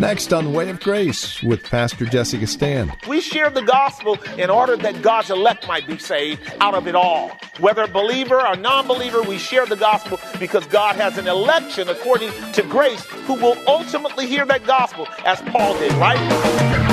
Next on the Way of Grace with Pastor Jesse Gistand. We share the gospel in order that God's elect might be saved out of it all. Whether believer or non believer, we share the gospel because God has an election according to grace who will ultimately hear that gospel as Paul did, right?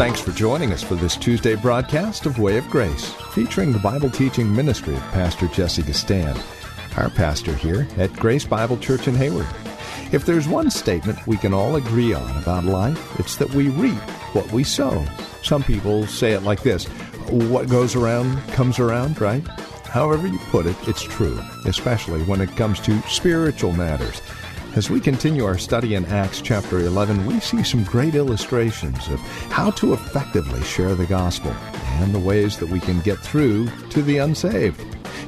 Thanks for joining us for this Tuesday broadcast of Way of Grace, featuring the Bible teaching ministry of Pastor Jesse Gistand, our pastor here at Grace Bible Church in Hayward. If there's one statement we can all agree on about life, it's that we reap what we sow. Some people say it like this what goes around comes around, right? However you put it, it's true, especially when it comes to spiritual matters. As we continue our study in Acts chapter 11, we see some great illustrations of how to effectively share the gospel and the ways that we can get through to the unsaved.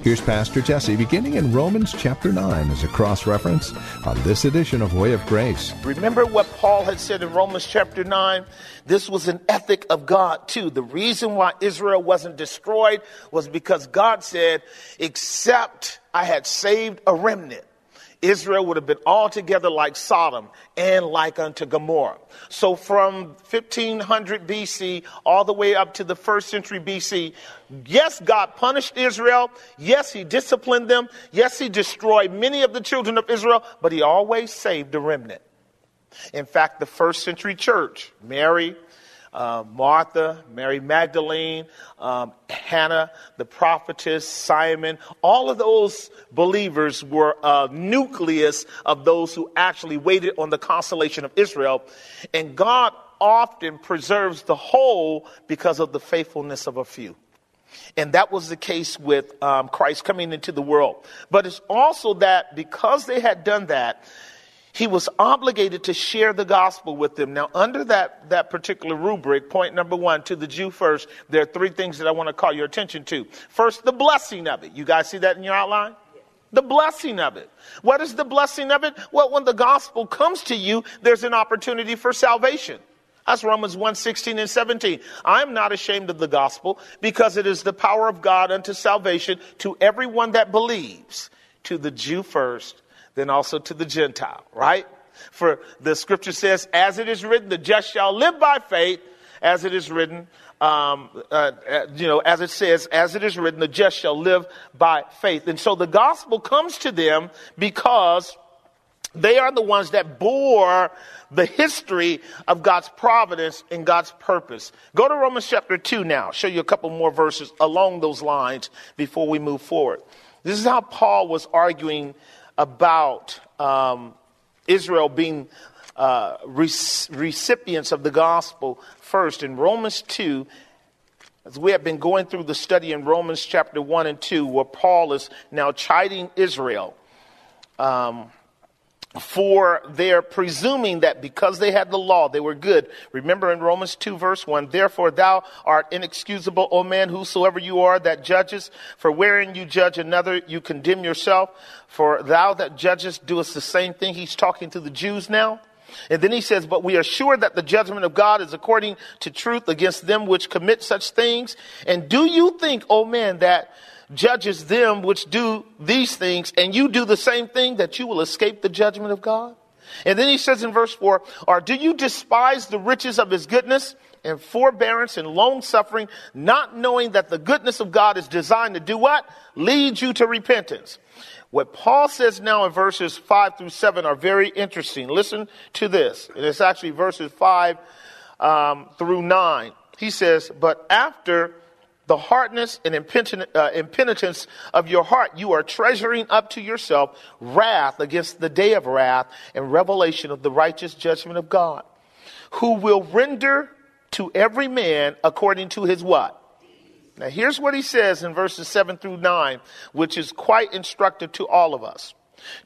Here's Pastor Jesse beginning in Romans chapter 9 as a cross reference on this edition of Way of Grace. Remember what Paul had said in Romans chapter 9? This was an ethic of God too. The reason why Israel wasn't destroyed was because God said, except I had saved a remnant. Israel would have been altogether like Sodom and like unto Gomorrah. So from 1500 BC all the way up to the first century BC, yes, God punished Israel. Yes, he disciplined them. Yes, he destroyed many of the children of Israel, but he always saved a remnant. In fact, the first century church, Mary, uh, Martha, Mary Magdalene, um, Hannah, the prophetess, Simon, all of those believers were a nucleus of those who actually waited on the consolation of Israel. And God often preserves the whole because of the faithfulness of a few. And that was the case with um, Christ coming into the world. But it's also that because they had done that, he was obligated to share the gospel with them. Now, under that, that particular rubric, point number one, to the Jew first, there are three things that I want to call your attention to. First, the blessing of it. You guys see that in your outline? The blessing of it. What is the blessing of it? Well, when the gospel comes to you, there's an opportunity for salvation. That's Romans 1 16 and 17. I'm not ashamed of the gospel because it is the power of God unto salvation to everyone that believes, to the Jew first then also to the Gentile, right? For the scripture says, as it is written, the just shall live by faith, as it is written, um, uh, uh, you know, as it says, as it is written, the just shall live by faith. And so the gospel comes to them because they are the ones that bore the history of God's providence and God's purpose. Go to Romans chapter 2 now. I'll show you a couple more verses along those lines before we move forward. This is how Paul was arguing about um, Israel being uh, recipients of the gospel first. In Romans 2, as we have been going through the study in Romans chapter 1 and 2, where Paul is now chiding Israel. Um, for their presuming that because they had the law, they were good. Remember in Romans 2 verse 1, therefore thou art inexcusable, O man, whosoever you are that judges, for wherein you judge another, you condemn yourself, for thou that judgest doest the same thing. He's talking to the Jews now. And then he says, but we are sure that the judgment of God is according to truth against them which commit such things. And do you think, O man, that judges them which do these things, and you do the same thing, that you will escape the judgment of God? And then he says in verse 4, or do you despise the riches of his goodness and forbearance and long suffering, not knowing that the goodness of God is designed to do what? Lead you to repentance. What Paul says now in verses 5 through 7 are very interesting. Listen to this. And it's actually verses 5 um, through 9. He says, But after the hardness and uh, impenitence of your heart, you are treasuring up to yourself wrath against the day of wrath and revelation of the righteous judgment of God, who will render to every man according to his what? Now, here's what he says in verses 7 through 9, which is quite instructive to all of us.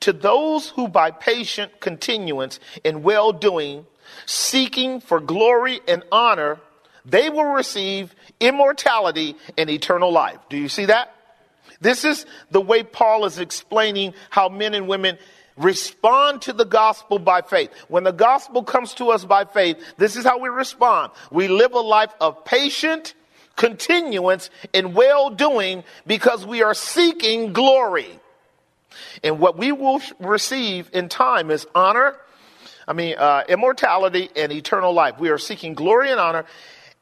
To those who by patient continuance in well doing, seeking for glory and honor, they will receive immortality and eternal life. Do you see that? This is the way Paul is explaining how men and women respond to the gospel by faith. When the gospel comes to us by faith, this is how we respond. We live a life of patient continuance in well doing because we are seeking glory. And what we will receive in time is honor, I mean, uh, immortality and eternal life. We are seeking glory and honor,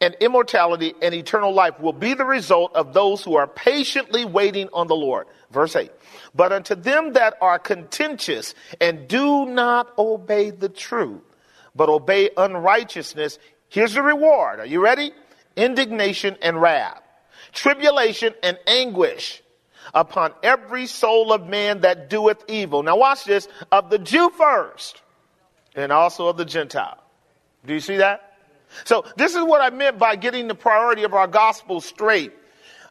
and immortality and eternal life will be the result of those who are patiently waiting on the Lord. Verse 8. But unto them that are contentious and do not obey the truth, but obey unrighteousness, here's the reward. Are you ready? Indignation and wrath, tribulation and anguish upon every soul of man that doeth evil. Now watch this, of the Jew first, and also of the Gentile. Do you see that? So this is what I meant by getting the priority of our gospel straight.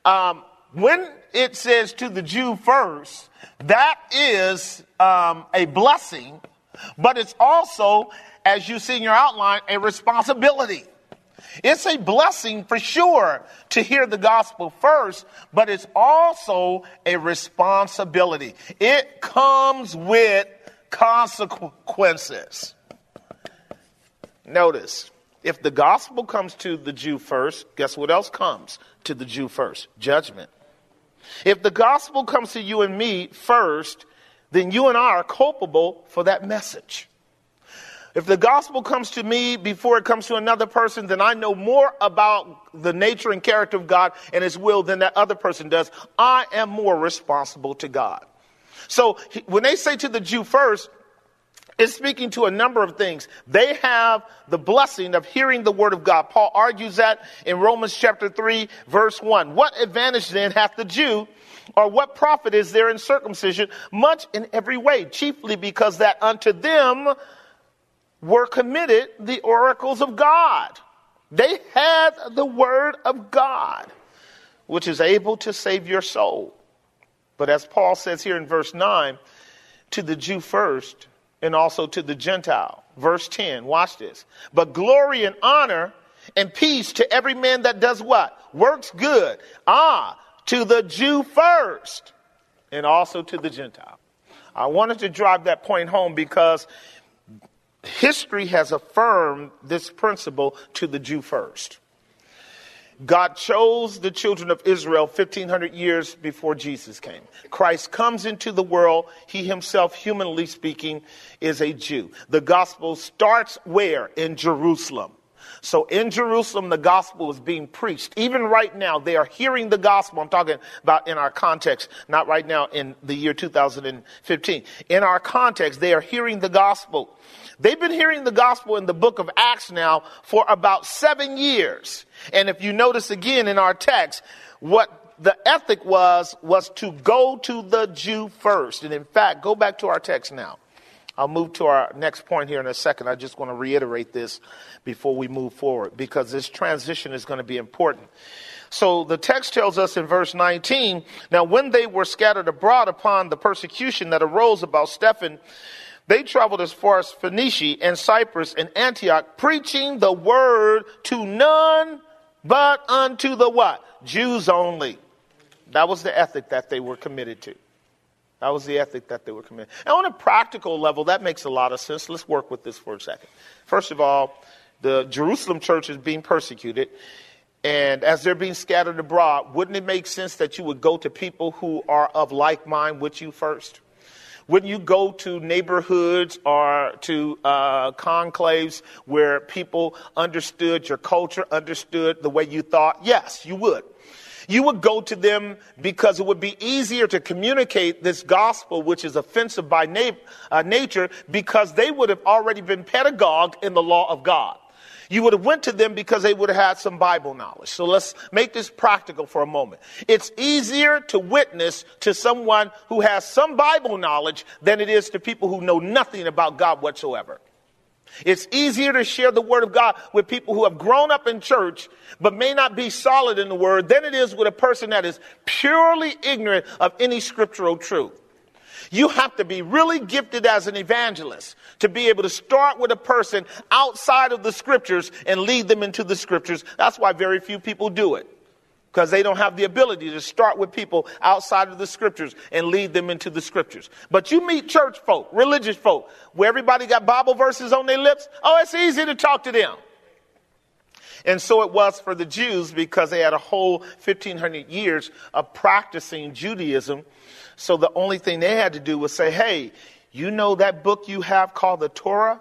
Um, when it says to the Jew first, that is um, a blessing, but it's also, as you see in your outline, a responsibility. It's a blessing for sure to hear the gospel first, but it's also a responsibility. It comes with consequences. Notice, if the gospel comes to the Jew first, guess what else comes to the Jew first? Judgment. If the gospel comes to you and me first, then you and I are culpable for that message. If the gospel comes to me before it comes to another person, then I know more about the nature and character of God and His will than that other person does. I am more responsible to God. So when they say to the Jew first, it's speaking to a number of things. They have the blessing of hearing the word of God. Paul argues that in Romans chapter 3, verse 1. What advantage then hath the Jew, or what profit is there in circumcision? Much in every way, chiefly because that unto them were committed the oracles of God. They had the word of God, which is able to save your soul. But as Paul says here in verse 9, to the Jew first, and also to the Gentile. Verse 10, watch this. But glory and honor and peace to every man that does what? Works good. Ah, to the Jew first, and also to the Gentile. I wanted to drive that point home because history has affirmed this principle to the Jew first. God chose the children of Israel 1500 years before Jesus came. Christ comes into the world. He himself, humanly speaking, is a Jew. The gospel starts where? In Jerusalem. So in Jerusalem, the gospel is being preached. Even right now, they are hearing the gospel. I'm talking about in our context, not right now in the year 2015. In our context, they are hearing the gospel. They've been hearing the gospel in the book of Acts now for about seven years. And if you notice again in our text, what the ethic was, was to go to the Jew first. And in fact, go back to our text now. I'll move to our next point here in a second. I just want to reiterate this before we move forward because this transition is going to be important. So the text tells us in verse 19 Now, when they were scattered abroad upon the persecution that arose about Stephen, they traveled as far as Phoenicia and Cyprus and Antioch, preaching the word to none but unto the what? Jews only. That was the ethic that they were committed to. That was the ethic that they were committed. And on a practical level, that makes a lot of sense. Let's work with this for a second. First of all, the Jerusalem church is being persecuted. And as they're being scattered abroad, wouldn't it make sense that you would go to people who are of like mind with you first? Wouldn't you go to neighborhoods or to uh, conclaves where people understood your culture, understood the way you thought? Yes, you would. You would go to them because it would be easier to communicate this gospel, which is offensive by na- uh, nature, because they would have already been pedagogued in the law of God. You would have went to them because they would have had some Bible knowledge. So let's make this practical for a moment. It's easier to witness to someone who has some Bible knowledge than it is to people who know nothing about God whatsoever. It's easier to share the word of God with people who have grown up in church but may not be solid in the word than it is with a person that is purely ignorant of any scriptural truth. You have to be really gifted as an evangelist to be able to start with a person outside of the scriptures and lead them into the scriptures. That's why very few people do it. Because they don't have the ability to start with people outside of the scriptures and lead them into the scriptures. But you meet church folk, religious folk, where everybody got Bible verses on their lips. Oh, it's easy to talk to them. And so it was for the Jews because they had a whole 1500 years of practicing Judaism so the only thing they had to do was say, hey, you know that book you have called the Torah,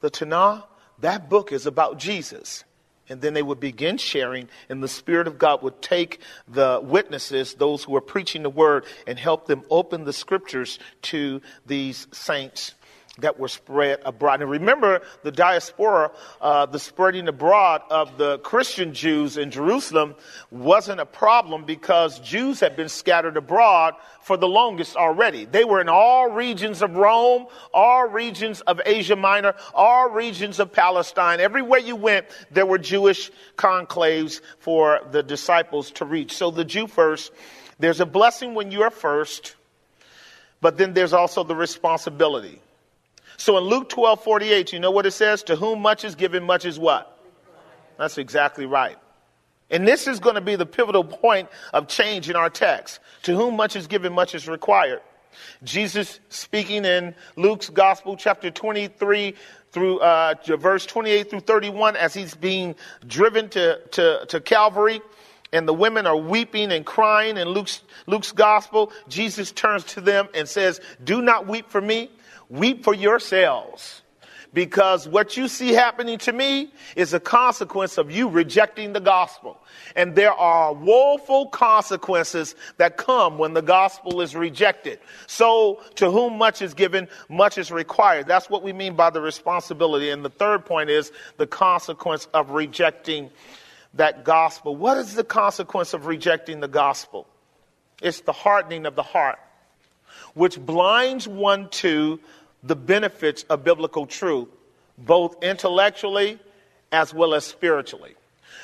the Tanakh? That book is about Jesus. And then they would begin sharing, and the Spirit of God would take the witnesses, those who were preaching the word, and help them open the scriptures to these saints that were spread abroad. And remember, the diaspora, uh, the spreading abroad of the Christian Jews in Jerusalem wasn't a problem because Jews had been scattered abroad for the longest already. They were in all regions of Rome, all regions of Asia Minor, all regions of Palestine. Everywhere you went, there were Jewish conclaves for the disciples to reach. So the Jew first, there's a blessing when you are first, but then there's also the responsibility. So in Luke 12 48, you know what it says? To whom much is given, much is what? That's exactly right. And this is going to be the pivotal point of change in our text. To whom much is given, much is required. Jesus speaking in Luke's Gospel, chapter 23 through uh, verse 28 through 31, as he's being driven to, to, to Calvary, and the women are weeping and crying in Luke's, Luke's Gospel. Jesus turns to them and says, Do not weep for me, Weep for yourselves because what you see happening to me is a consequence of you rejecting the gospel. And there are woeful consequences that come when the gospel is rejected. So, to whom much is given, much is required. That's what we mean by the responsibility. And the third point is the consequence of rejecting that gospel. What is the consequence of rejecting the gospel? It's the hardening of the heart, which blinds one to the benefits of biblical truth, both intellectually as well as spiritually.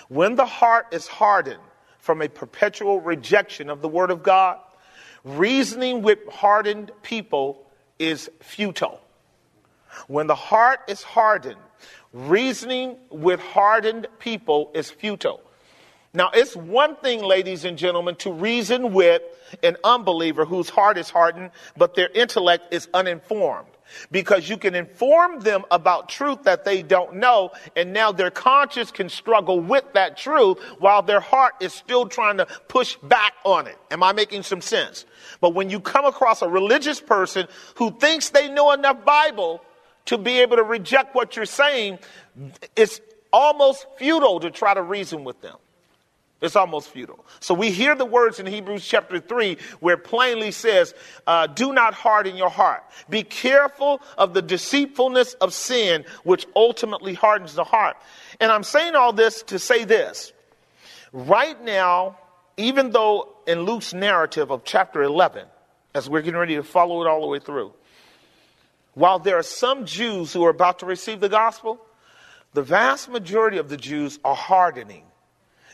When the heart is hardened from a perpetual rejection of the Word of God, reasoning with hardened people is futile. When the heart is hardened, reasoning with hardened people is futile. Now, it's one thing, ladies and gentlemen, to reason with an unbeliever whose heart is hardened, but their intellect is uninformed because you can inform them about truth that they don't know and now their conscience can struggle with that truth while their heart is still trying to push back on it. Am i making some sense? But when you come across a religious person who thinks they know enough bible to be able to reject what you're saying it's almost futile to try to reason with them it's almost futile. So we hear the words in Hebrews chapter 3 where it plainly says, uh, Do not harden your heart. Be careful of the deceitfulness of sin, which ultimately hardens the heart. And I'm saying all this to say this. Right now, even though in Luke's narrative of chapter 11, as we're getting ready to follow it all the way through, while there are some Jews who are about to receive the gospel, the vast majority of the Jews are hardening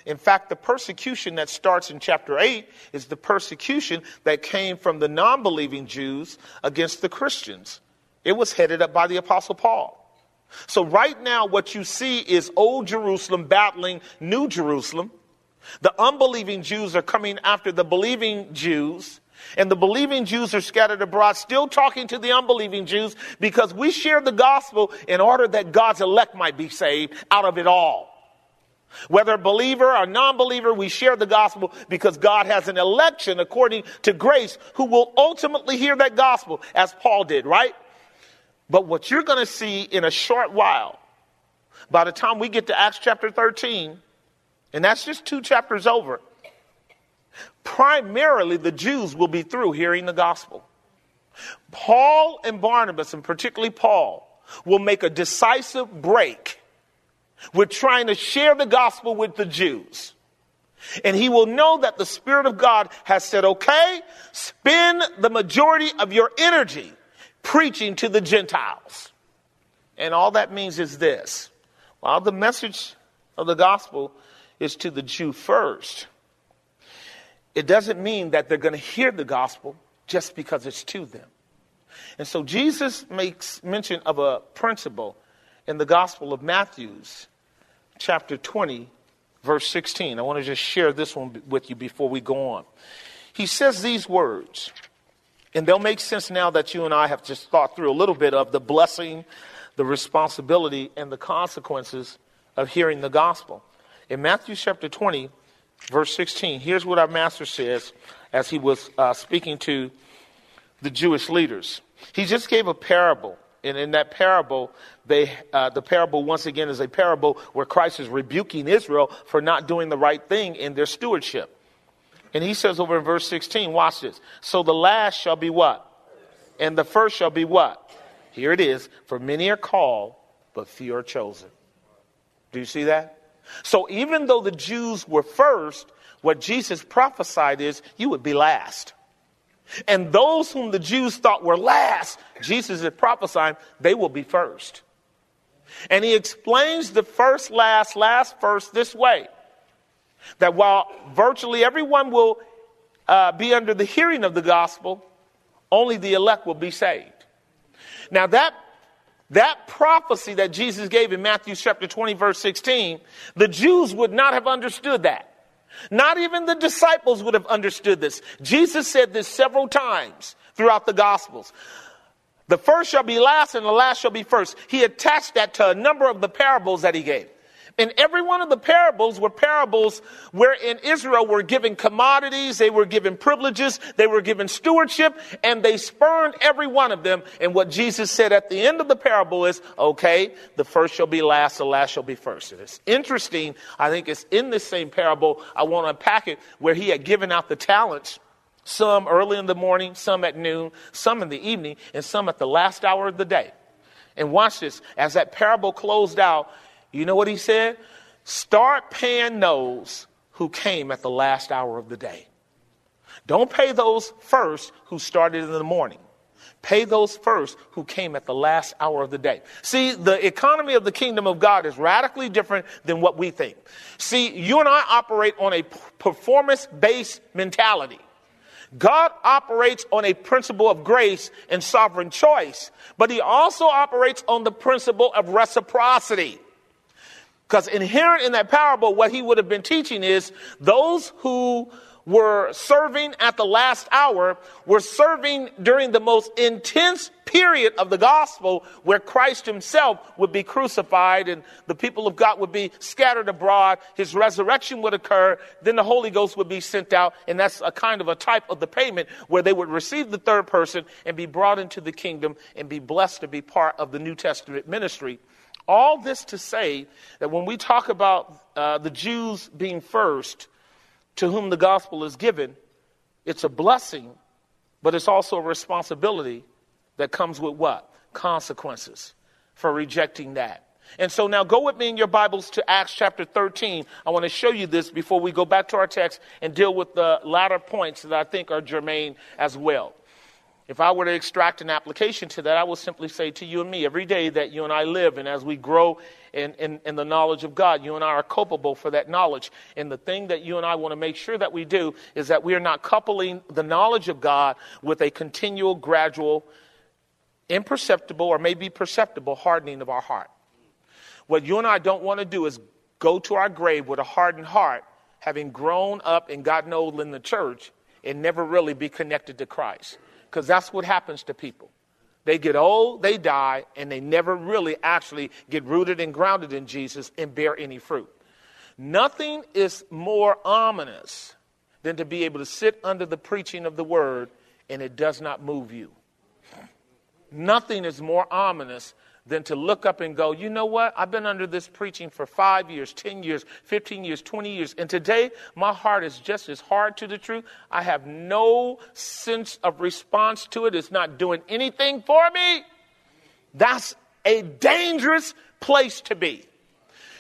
in fact, the persecution that starts in chapter 8 is the persecution that came from the non believing Jews against the Christians. It was headed up by the Apostle Paul. So, right now, what you see is Old Jerusalem battling New Jerusalem. The unbelieving Jews are coming after the believing Jews. And the believing Jews are scattered abroad, still talking to the unbelieving Jews because we share the gospel in order that God's elect might be saved out of it all. Whether believer or non believer, we share the gospel because God has an election according to grace who will ultimately hear that gospel, as Paul did, right? But what you're going to see in a short while, by the time we get to Acts chapter 13, and that's just two chapters over, primarily the Jews will be through hearing the gospel. Paul and Barnabas, and particularly Paul, will make a decisive break with trying to share the gospel with the Jews. And he will know that the Spirit of God has said, okay, spend the majority of your energy preaching to the Gentiles. And all that means is this while the message of the gospel is to the Jew first, it doesn't mean that they're going to hear the gospel just because it's to them. And so Jesus makes mention of a principle in the Gospel of Matthew's chapter 20, verse 16. I want to just share this one with you before we go on. He says these words, and they'll make sense now that you and I have just thought through a little bit of the blessing, the responsibility, and the consequences of hearing the gospel. In Matthew chapter 20, verse 16, here's what our master says as he was uh, speaking to the Jewish leaders. He just gave a parable. And in that parable, they, uh, the parable, once again, is a parable where Christ is rebuking Israel for not doing the right thing in their stewardship. And he says over in verse 16, watch this. So the last shall be what? And the first shall be what? Here it is. For many are called, but few are chosen. Do you see that? So even though the Jews were first, what Jesus prophesied is you would be last. And those whom the Jews thought were last, Jesus is prophesying, they will be first. And he explains the first, last, last, first this way that while virtually everyone will uh, be under the hearing of the gospel, only the elect will be saved. Now, that, that prophecy that Jesus gave in Matthew chapter 20, verse 16, the Jews would not have understood that. Not even the disciples would have understood this. Jesus said this several times throughout the Gospels. The first shall be last and the last shall be first. He attached that to a number of the parables that he gave. And every one of the parables were parables wherein Israel were given commodities, they were given privileges, they were given stewardship, and they spurned every one of them. And what Jesus said at the end of the parable is, okay, the first shall be last, the last shall be first. And it's interesting, I think it's in this same parable, I want to unpack it, where he had given out the talents. Some early in the morning, some at noon, some in the evening, and some at the last hour of the day. And watch this. As that parable closed out, you know what he said? Start paying those who came at the last hour of the day. Don't pay those first who started in the morning. Pay those first who came at the last hour of the day. See, the economy of the kingdom of God is radically different than what we think. See, you and I operate on a performance based mentality. God operates on a principle of grace and sovereign choice, but he also operates on the principle of reciprocity. Because inherent in that parable, what he would have been teaching is those who were serving at the last hour were serving during the most intense period of the gospel where Christ himself would be crucified and the people of God would be scattered abroad. His resurrection would occur. Then the Holy Ghost would be sent out. And that's a kind of a type of the payment where they would receive the third person and be brought into the kingdom and be blessed to be part of the New Testament ministry. All this to say that when we talk about uh, the Jews being first, to whom the gospel is given, it's a blessing, but it's also a responsibility that comes with what? Consequences for rejecting that. And so now go with me in your Bibles to Acts chapter 13. I want to show you this before we go back to our text and deal with the latter points that I think are germane as well. If I were to extract an application to that, I would simply say to you and me every day that you and I live, and as we grow in, in, in, the knowledge of God, you and I are culpable for that knowledge. And the thing that you and I want to make sure that we do is that we are not coupling the knowledge of God with a continual, gradual, imperceptible, or maybe perceptible hardening of our heart. What you and I don't want to do is go to our grave with a hardened heart, having grown up and gotten old in the church, and never really be connected to Christ because that's what happens to people. They get old, they die, and they never really actually get rooted and grounded in Jesus and bear any fruit. Nothing is more ominous than to be able to sit under the preaching of the word and it does not move you. Nothing is more ominous than to look up and go, you know what? I've been under this preaching for five years, 10 years, 15 years, 20 years. And today, my heart is just as hard to the truth. I have no sense of response to it. It's not doing anything for me. That's a dangerous place to be.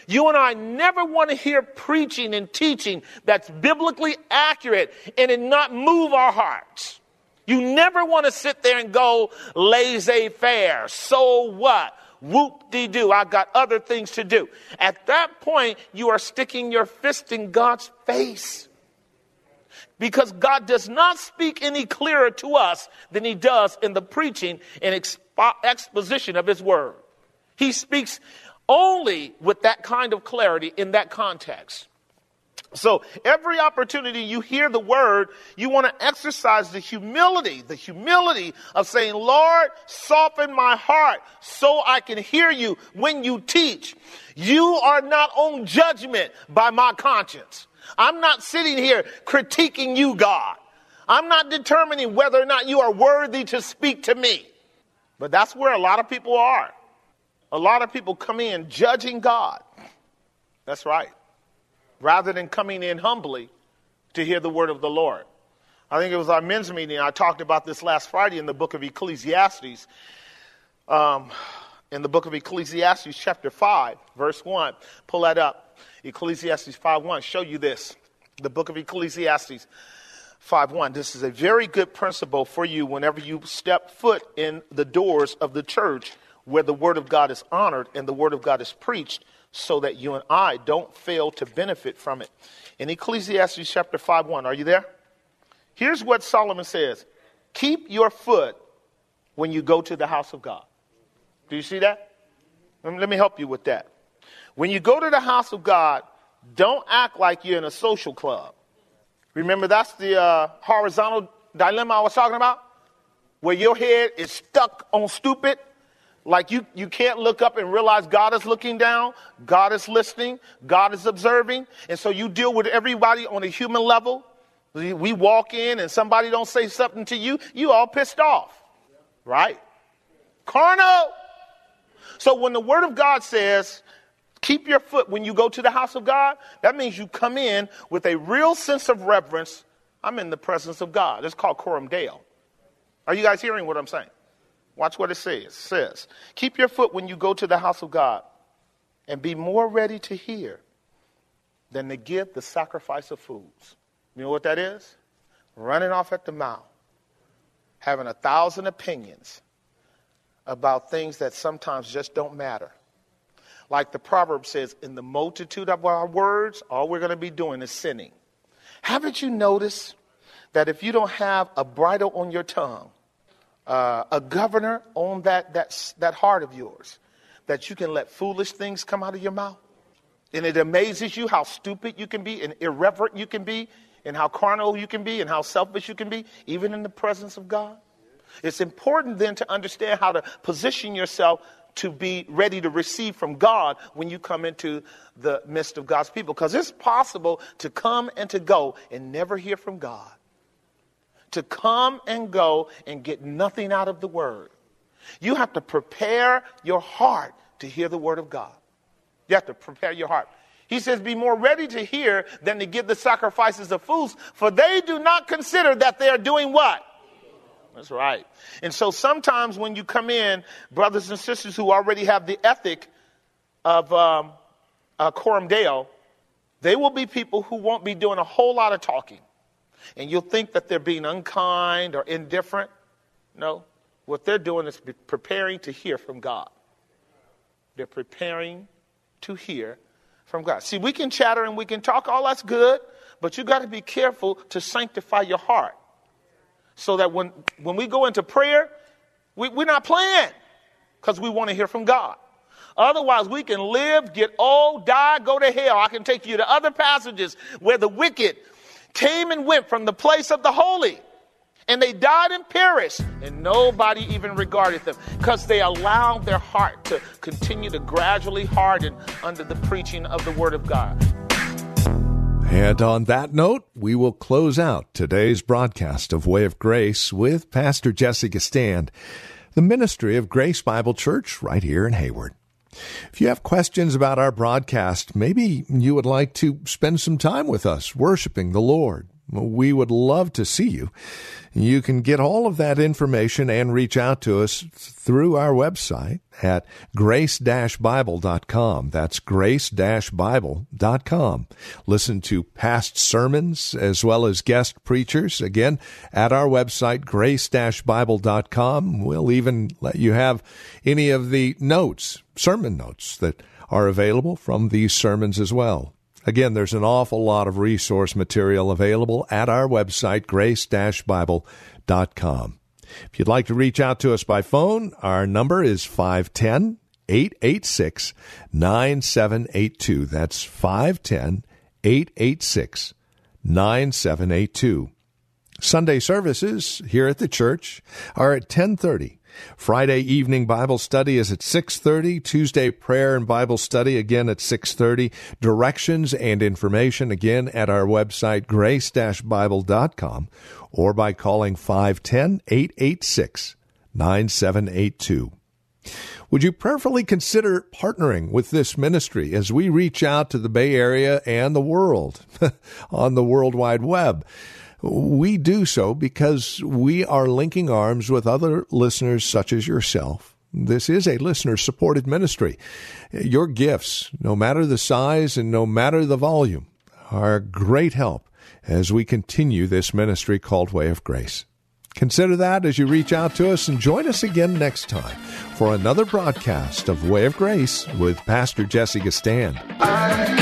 You and I never want to hear preaching and teaching that's biblically accurate and it not move our hearts. You never want to sit there and go laissez faire. So what? Whoop de doo. I got other things to do. At that point, you are sticking your fist in God's face. Because God does not speak any clearer to us than He does in the preaching and expo- exposition of His Word. He speaks only with that kind of clarity in that context. So every opportunity you hear the word, you want to exercise the humility, the humility of saying, Lord, soften my heart so I can hear you when you teach. You are not on judgment by my conscience. I'm not sitting here critiquing you, God. I'm not determining whether or not you are worthy to speak to me. But that's where a lot of people are. A lot of people come in judging God. That's right rather than coming in humbly to hear the word of the Lord. I think it was our men's meeting. I talked about this last Friday in the book of Ecclesiastes. Um, in the book of Ecclesiastes, chapter 5, verse 1. Pull that up. Ecclesiastes 5 1. Show you this. The book of Ecclesiastes 5 1. This is a very good principle for you whenever you step foot in the doors of the church where the word of God is honored and the word of God is preached so that you and I don't fail to benefit from it. In Ecclesiastes chapter 5 1, are you there? Here's what Solomon says Keep your foot when you go to the house of God. Do you see that? Let me help you with that. When you go to the house of God, don't act like you're in a social club. Remember, that's the uh, horizontal dilemma I was talking about? Where your head is stuck on stupid like you, you can't look up and realize God is looking down, God is listening, God is observing. And so you deal with everybody on a human level. We walk in and somebody don't say something to you, you all pissed off. Right? Carnal. So when the word of God says, keep your foot when you go to the house of God, that means you come in with a real sense of reverence. I'm in the presence of God. It's called Coram Deo. Are you guys hearing what I'm saying? Watch what it says. It says, Keep your foot when you go to the house of God, and be more ready to hear than to give the sacrifice of fools. You know what that is? Running off at the mouth, having a thousand opinions about things that sometimes just don't matter. Like the proverb says, in the multitude of our words, all we're going to be doing is sinning. Haven't you noticed that if you don't have a bridle on your tongue, uh, a governor on that, that, that heart of yours that you can let foolish things come out of your mouth. And it amazes you how stupid you can be and irreverent you can be and how carnal you can be and how selfish you can be, even in the presence of God. It's important then to understand how to position yourself to be ready to receive from God when you come into the midst of God's people. Because it's possible to come and to go and never hear from God to come and go and get nothing out of the word. You have to prepare your heart to hear the word of God. You have to prepare your heart. He says, Be more ready to hear than to give the sacrifices of fools, for they do not consider that they are doing what? That's right. And so sometimes when you come in, brothers and sisters who already have the ethic of um, uh, Coram Deo, they will be people who won't be doing a whole lot of talking and you'll think that they're being unkind or indifferent. No, what they're doing is preparing to hear from God. They're preparing to hear from God. See, we can chatter and we can talk, all that's good, but you got to be careful to sanctify your heart so that when, when we go into prayer, we, we're not playing because we want to hear from God. Otherwise, we can live, get old, die, go to hell. I can take you to other passages where the wicked came and went from the place of the holy. And they died and perished, and nobody even regarded them because they allowed their heart to continue to gradually harden under the preaching of the Word of God. And on that note, we will close out today's broadcast of Way of Grace with Pastor Jesse Gistand, the ministry of Grace Bible Church right here in Hayward. If you have questions about our broadcast, maybe you would like to spend some time with us worshiping the Lord, we would love to see you. You can get all of that information and reach out to us through our website at grace-bible.com. That's grace-bible.com. Listen to past sermons as well as guest preachers again at our website grace-bible.com. We'll even let you have any of the notes, sermon notes that are available from these sermons as well. Again, there's an awful lot of resource material available at our website, grace-bible.com. If you'd like to reach out to us by phone, our number is 510 886 9782. That's 510 886 9782. Sunday services here at the church are at 1030 Friday evening Bible study is at 6:30, Tuesday prayer and Bible study again at 6:30. Directions and information again at our website grace-bible.com or by calling 510-886-9782. Would you prayerfully consider partnering with this ministry as we reach out to the Bay Area and the world on the World Wide Web? We do so because we are linking arms with other listeners such as yourself. This is a listener supported ministry. Your gifts, no matter the size and no matter the volume, are great help as we continue this ministry called Way of Grace. Consider that as you reach out to us and join us again next time for another broadcast of Way of Grace with Pastor Jesse Gistand.